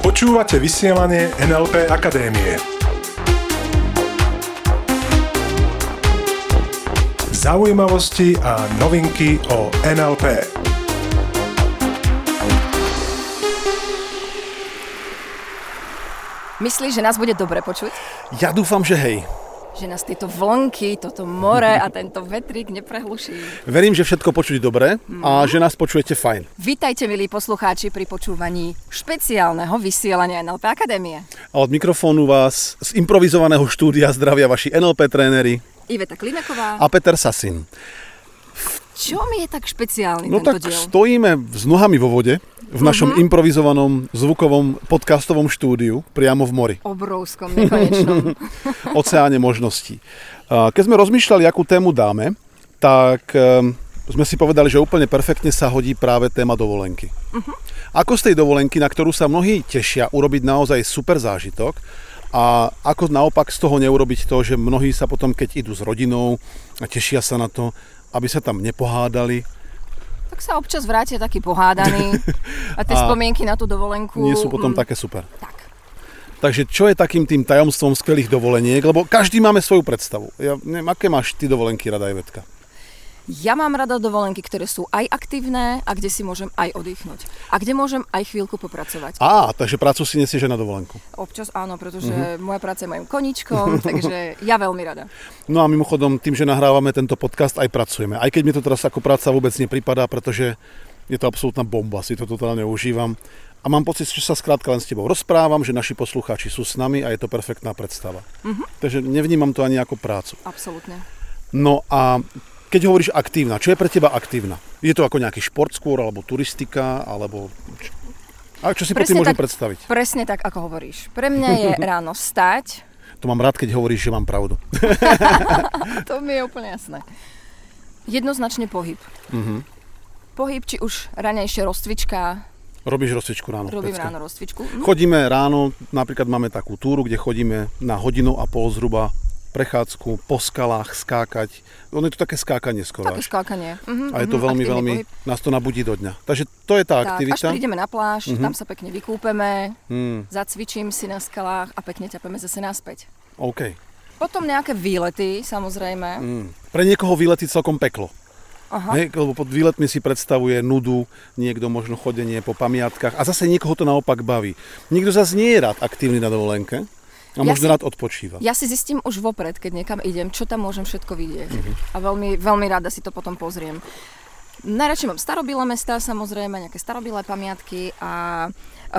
Počúvate vysielanie NLP Akadémie. Zaujímavosti a novinky o NLP. Myslíš, že nás bude dobre počuť? Ja dúfam, že hej. Že nás tieto vlnky, toto more a tento vetrík neprehluší. Verím, že všetko počuť dobre a že nás počujete fajn. Vítajte, milí poslucháči, pri počúvaní špeciálneho vysielania NLP Akadémie. A od mikrofónu vás z improvizovaného štúdia zdravia vaši NLP tréneri Iveta Klimeková. a Peter Sasin. Čo mi je tak špeciálny No tento tak diel? stojíme s nohami vo vode v našom improvizovanom zvukovom podcastovom štúdiu priamo v mori, Obrovskom, nekonečnom. oceáne možností. Keď sme rozmýšľali, akú tému dáme, tak ehm, sme si povedali, že úplne perfektne sa hodí práve téma dovolenky. Ako z tej dovolenky, na ktorú sa mnohí tešia, urobiť naozaj super zážitok a ako naopak z toho neurobiť to, že mnohí sa potom, keď idú s rodinou a tešia sa na to, aby sa tam nepohádali, tak sa občas vrátia taký pohádaný a tie A spomienky na tú dovolenku... nie sú potom mm, také super. Tak. Takže čo je takým tým tajomstvom skvelých dovoleniek? Lebo každý máme svoju predstavu. Ja neviem, aké máš ty dovolenky rada, Ivetka? Ja mám rada dovolenky, ktoré sú aj aktívne a kde si môžem aj oddychnúť. A kde môžem aj chvíľku popracovať. Á, takže prácu si nesieš aj na dovolenku. Občas áno, pretože Mhm. moja práca je mojim koničkom, takže ja veľmi rada. No a mimochodom, tým, že nahrávame tento podcast, aj pracujeme. Aj keď mi to teraz ako práca vôbec nepripadá, pretože je to absolútna bomba, si to totálne užívam. A mám pocit, že sa skrátka len s tebou rozprávam, že naši poslucháči sú s nami a je to perfektná predstava. Takže nevnímam to ani ako prácu. Absolútne. No a keď hovoríš aktívna, čo je pre teba aktívna? Je to ako nejaký šport skôr, alebo turistika, alebo... A čo si po tým môžem tak, predstaviť? Presne tak, ako hovoríš. Pre mňa je ráno stať, To mám rád, keď hovoríš, že mám pravdu. to mi je úplne jasné. Jednoznačne pohyb. Mhm. Pohyb, či už ranejšie rozcvička, Robíš rozcvičku ráno. robím pecka. ráno rozcvičku. Hm, Chodíme ráno, napríklad máme takú túru, kde chodíme na hodinu a pol zhruba prechádzku po skalách, skákať. Ono je to také skákanie skoro Také až. skákanie. Mhm, A je to mhm, veľmi, veľmi, pohyb. nás to nabudí do dňa. Takže to je tá Tak, až aktivita. prídeme na pláž, tam sa pekne vykúpeme, Hmm, zacvičím si na skalách a pekne ťapeme zase naspäť. OK. Potom nejaké výlety, samozrejme. Hmm. Pre niekoho výlety celkom peklo. Aha. Hej, lebo pod výletmi si predstavuje nudu, niekto možno chodenie po pamiatkách a zase niekoho to naopak baví. Niekto zase nie je rád aktívny na dovolenke a Ja možno si- rád odpočíva. Ja si zistím už vopred, keď niekam idem, čo tam môžem všetko vidieť. Mhm. A veľmi, veľmi rada si to potom pozriem. Najradšej mám starobilé mesta, samozrejme, nejaké starobilé pamiatky a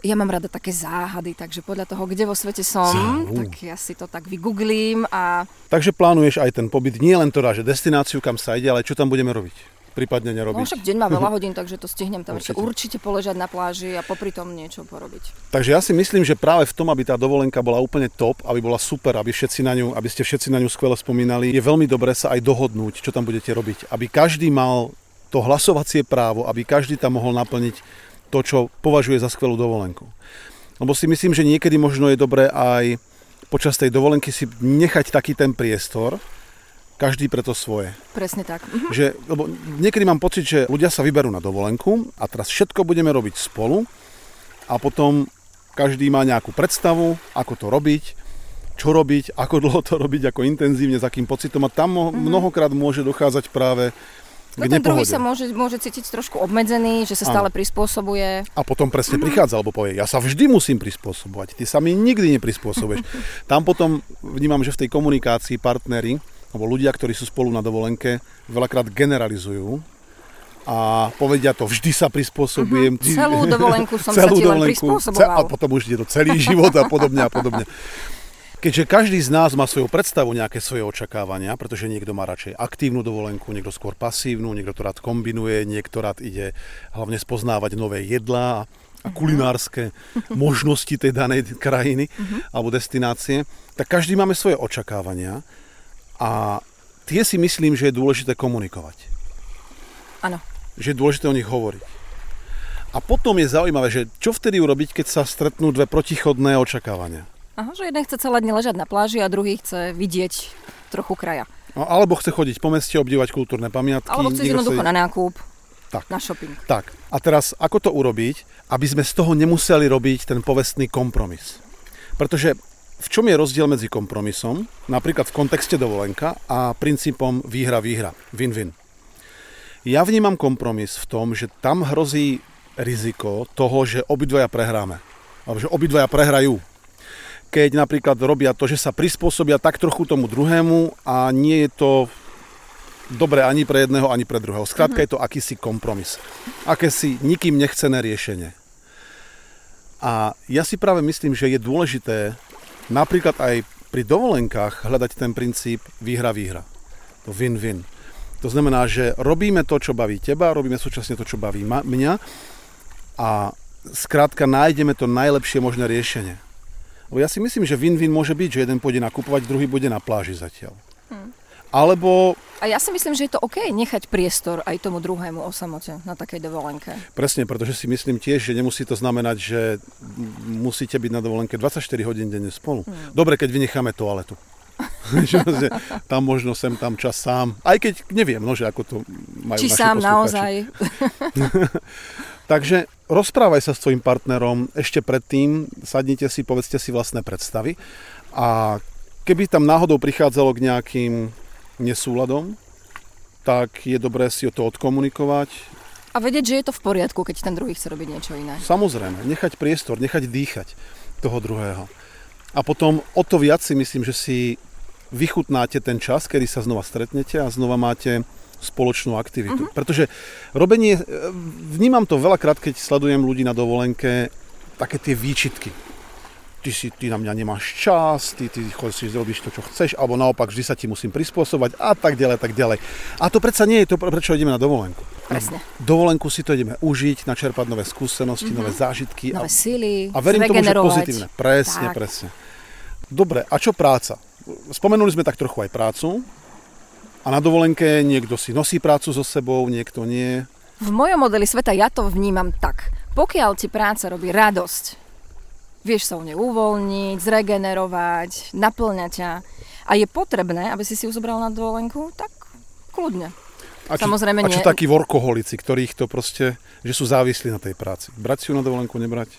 ja mám rada také záhady, takže podľa toho, kde vo svete som, Zá- tak ja si to tak vygooglím a Takže plánuješ aj ten pobyt, nie len teda, že destináciu, kam sa ide, ale čo tam budeme robiť. Prípadne no nerobiť. však deň má veľa hodín, takže to stihnem tam Určite. určite poležať na pláži a popri tom niečo porobiť. Takže ja si myslím, že práve v tom, aby tá dovolenka bola úplne top, aby bola super, aby, všetci na ňu, aby ste všetci na ňu skvele spomínali, je veľmi dobré sa aj dohodnúť, čo tam budete robiť. Aby každý mal to hlasovacie právo, aby každý tam mohol naplniť to, čo považuje za skvelú dovolenku. Lebo si myslím, že niekedy možno je dobré aj počas tej dovolenky si nechať taký ten priestor, každý pre to svoje. Presne tak. Mhm. Že, lebo niekedy mám pocit, že ľudia sa vyberú na dovolenku a teraz všetko budeme robiť spolu a potom každý má nejakú predstavu, ako to robiť, čo robiť, ako dlho to robiť, ako intenzívne, s akým pocitom a tam mo- mnohokrát môže dochádzať práve No ten druhý sa môže, môže cítiť trošku obmedzený, že sa stále prispôsobuje. A potom presne prichádza, alebo povie, ja sa vždy musím prispôsobovať, ty sa mi nikdy neprispôsobuješ. Tam potom vnímam, že v tej komunikácii partnery, alebo ľudia, ktorí sú spolu na dovolenke, veľakrát generalizujú a povedia to, vždy sa prispôsobujem. Mhm, celú dovolenku som sa ti len prispôsoboval. a potom už ide to celý život a podobne a podobne. Keďže každý z nás má svoju predstavu, nejaké svoje očakávania, pretože niekto má radšej aktívnu dovolenku, niekto skôr pasívnu, niekto to rád kombinuje, niekto rád ide hlavne spoznávať nové jedlá a kulinárske možnosti tej danej krajiny alebo destinácie, tak každý máme svoje očakávania a tie si myslím, že je dôležité komunikovať. Áno. Že je dôležité o nich hovoriť. A potom je zaujímavé, že čo vtedy urobiť, keď sa stretnú dve protichodné očakávania. Aha, že jeden chce celé dne ležať na pláži a druhý chce vidieť trochu kraja. No, alebo chce chodiť po meste, obdívať kultúrne pamiatky. Alebo chce jednoducho na nákup, Tak. na shopping. Tak. A teraz, ako to urobiť, aby sme z toho nemuseli robiť ten povestný kompromis? Pretože v čom je rozdiel medzi kompromisom, napríklad v kontexte dovolenka, a princípom výhra-výhra, win-win? Ja vnímam kompromis v tom, že tam hrozí riziko toho, že obidvaja prehráme. Alebo že obidvaja prehrajú. Keď napríklad robia to, že sa prispôsobia tak trochu tomu druhému a nie je to dobre ani pre jedného, ani pre druhého. Skrátka uh-huh. je to akýsi kompromis. Akési nikým nechcené riešenie. A ja si práve myslím, že je dôležité napríklad aj pri dovolenkách hľadať ten princíp výhra-výhra. To win-win. To znamená, že robíme to, čo baví teba, robíme súčasne to, čo baví ma, mňa a skrátka nájdeme to najlepšie možné riešenie. Lebo ja si myslím, že win-win môže byť, že jeden pôjde nakupovať, druhý bude na pláži zatiaľ. Hmm. Alebo... A ja si myslím, že je to OK nechať priestor aj tomu druhému o samote na takej dovolenke. Presne, pretože si myslím tiež, že nemusí to znamenať, že musíte byť na dovolenke 24 hodín denne spolu. Hmm. Dobre, keď vynecháme toaletu. tam možno sem tam čas sám. Aj keď neviem, no, že ako to majú Či naši sám naozaj. Takže rozprávaj sa s tvojim partnerom ešte predtým, sadnite si, povedzte si vlastné predstavy a keby tam náhodou prichádzalo k nejakým nesúladom, tak je dobré si o to odkomunikovať. A vedieť, že je to v poriadku, keď ten druhý chce robiť niečo iné. Samozrejme, nechať priestor, nechať dýchať toho druhého. A potom o to viac si myslím, že si vychutnáte ten čas, kedy sa znova stretnete a znova máte spoločnú aktivitu. Uh-huh. Pretože robenie, vnímam to veľakrát, keď sledujem ľudí na dovolenke, také tie výčitky ty, si, ty na mňa nemáš čas, ty, ty si zrobíš to, čo chceš, alebo naopak vždy sa ti musím prispôsobať a tak ďalej, tak ďalej. A to predsa nie je to, prečo ideme na dovolenku. Presne. Na dovolenku si to ideme užiť, načerpať nové skúsenosti, mm-hmm. nové zážitky. Nové a, síly, A verím tomu, že pozitívne. Presne, tak. presne. Dobre, a čo práca? Spomenuli sme tak trochu aj prácu. A na dovolenke niekto si nosí prácu so sebou, niekto nie. V mojom modeli sveta ja to vnímam tak. Pokiaľ ti práca robí radosť, Vieš sa u nej uvoľniť, zregenerovať, naplňať ťa. A je potrebné, aby si si ju zobral na dovolenku, tak kľudne. A čo, Samozrejme a čo nie. takí workoholici, ktorých to proste, že sú závislí na tej práci? Brať si ju na dovolenku, nebrať?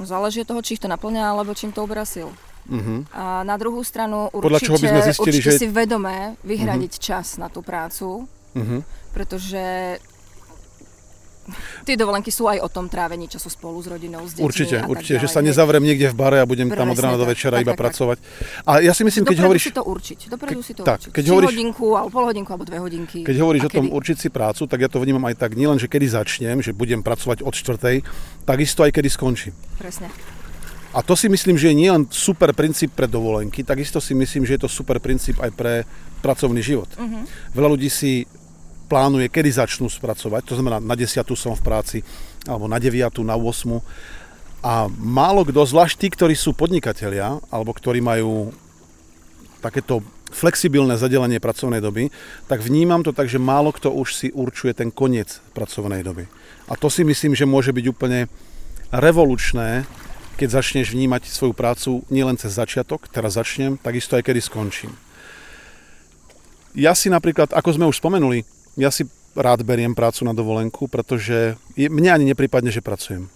No, záleží od toho, či ich to naplňa, alebo čím to uberá sil. Uh-huh. A na druhú stranu určite, Podľa čoho by sme zistili, určite že... si vedomé vyhradiť uh-huh. čas na tú prácu, uh-huh. pretože Tie dovolenky sú aj o tom trávení času spolu s rodinou, s deťmi Určite, a určite, že sa nezavrem niekde v bare a budem Presne tam od rána do večera tak, iba tak, pracovať. A ja si myslím, keď hovoríš... si to určiť, dopredu si to tak, určiť. Keď hovoríš, hodinku, alebo pol hodinku, alebo dve hodinky. Keď hovoríš o tom určiť si prácu, tak ja to vnímam aj tak, nielen, že kedy začnem, že budem pracovať od čtvrtej, takisto aj kedy skončím. Presne. A to si myslím, že je nielen super princíp pre dovolenky, takisto si myslím, že je to super princíp aj pre pracovný život. Uh-huh. Veľa ľudí si plánuje, kedy začnú spracovať, to znamená na 10. som v práci, alebo na 9. na 8. A málo kto, zvlášť tí, ktorí sú podnikatelia, alebo ktorí majú takéto flexibilné zadelenie pracovnej doby, tak vnímam to tak, že málo kto už si určuje ten koniec pracovnej doby. A to si myslím, že môže byť úplne revolučné, keď začneš vnímať svoju prácu nielen cez začiatok, teraz začnem, takisto aj kedy skončím. Ja si napríklad, ako sme už spomenuli, ja si rád beriem prácu na dovolenku, pretože je, mne ani nepripadne, že pracujem.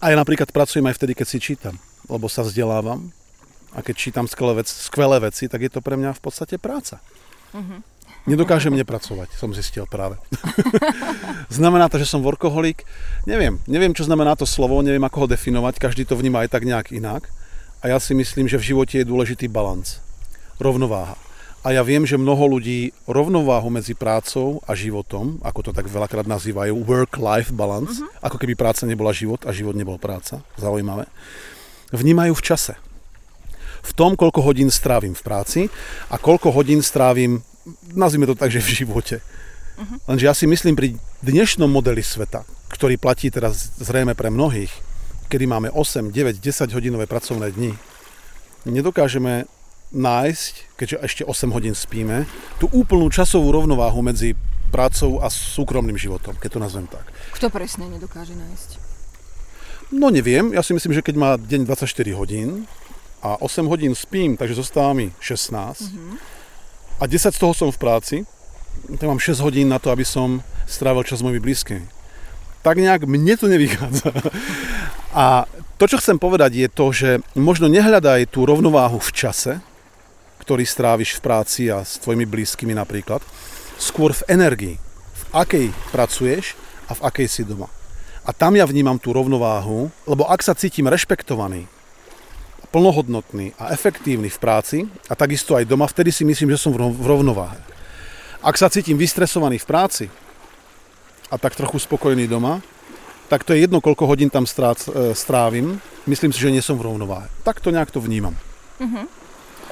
A ja napríklad pracujem aj vtedy, keď si čítam, lebo sa vzdelávam a keď čítam skvelé, vec, skvelé veci, tak je to pre mňa v podstate práca. Uh-huh. Nedokážem nepracovať, som zistil práve. znamená to, že som workoholik? Neviem. Neviem, čo znamená to slovo, neviem, ako ho definovať. Každý to vníma aj tak nejak inak. A ja si myslím, že v živote je dôležitý balans. Rovnováha. A ja viem, že mnoho ľudí rovnováhu medzi prácou a životom, ako to tak veľakrát nazývajú, work-life balance, uh-huh. ako keby práca nebola život a život nebol práca, zaujímavé, vnímajú v čase. V tom, koľko hodín strávim v práci a koľko hodín strávim, nazvime to tak, že v živote. Uh-huh. Lenže ja si myslím, pri dnešnom modeli sveta, ktorý platí teraz zrejme pre mnohých, kedy máme 8, 9, 10 hodinové pracovné dni, nedokážeme nájsť, keďže ešte 8 hodín spíme, tú úplnú časovú rovnováhu medzi prácou a súkromným životom, keď to nazvem tak. Kto presne nedokáže nájsť? No neviem, ja si myslím, že keď má deň 24 hodín a 8 hodín spím, takže zostáva mi 16 uh-huh. a 10 z toho som v práci, tak mám 6 hodín na to, aby som strávil čas s mojimi blízkymi. tak nejak mne to nevychádza. A to, čo chcem povedať, je to, že možno nehľadaj tú rovnováhu v čase, ktorý stráviš v práci a s tvojimi blízkymi napríklad, skôr v energii, v akej pracuješ a v akej si doma. A tam ja vnímam tú rovnováhu, lebo ak sa cítim rešpektovaný, plnohodnotný a efektívny v práci a takisto aj doma, vtedy si myslím, že som v rovnováhe. Ak sa cítim vystresovaný v práci a tak trochu spokojný doma, tak to je jedno, koľko hodín tam e, strávim. Myslím si, že nie som v rovnováhe. Tak to nejak to vnímam. Uh-huh.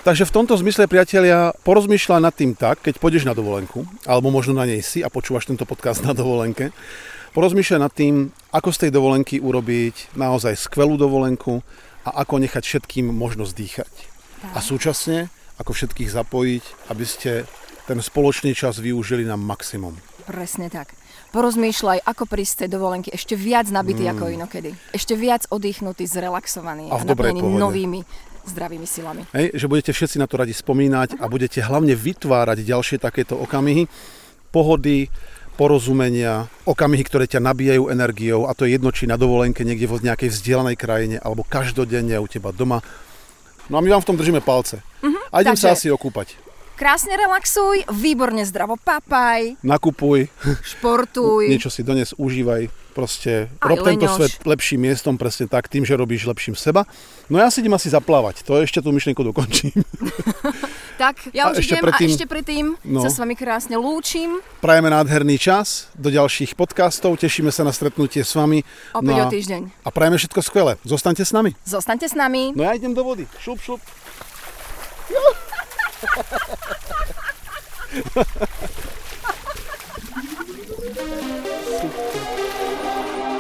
Takže v tomto zmysle, priatelia, porozmýšľaj nad tým tak, keď pôjdeš na dovolenku, alebo možno na nej si a počúvaš tento podcast na dovolenke, porozmýšľaj nad tým, ako z tej dovolenky urobiť naozaj skvelú dovolenku a ako nechať všetkým možnosť dýchať. Tak. A súčasne, ako všetkých zapojiť, aby ste ten spoločný čas využili na maximum. Presne tak. Porozmýšľaj, ako prísť z tej dovolenky ešte viac nabitý mm. ako inokedy. Ešte viac oddychnutý, zrelaxovaný a, a naplnený novými zdravými silami. Hej, že budete všetci na to radi spomínať uh-huh. a budete hlavne vytvárať ďalšie takéto okamihy pohody, porozumenia, okamihy, ktoré ťa nabíjajú energiou a to je jedno, či na dovolenke niekde v nejakej vzdielanej krajine alebo každodenne u teba doma. No a my vám v tom držíme palce. Uh-huh, a idem takže... sa asi okúpať. Krásne relaxuj, výborne zdravo papaj. Nakupuj. Športuj. Niečo si dones užívaj. Proste Aj rob tento svet lepším miestom presne tak, tým, že robíš lepším seba. No ja si idem asi zaplávať, to ešte tú myšlienku dokončím. tak, ja už ešte idem predtým, a ešte predtým no, sa s vami krásne lúčim. Prajeme nádherný čas do ďalších podcastov, tešíme sa na stretnutie s vami. Opäť no a, o týždeň. A prajeme všetko skvelé. Zostaňte s nami. Zostaňte s nami. No ja idem do vody. Šup, šup.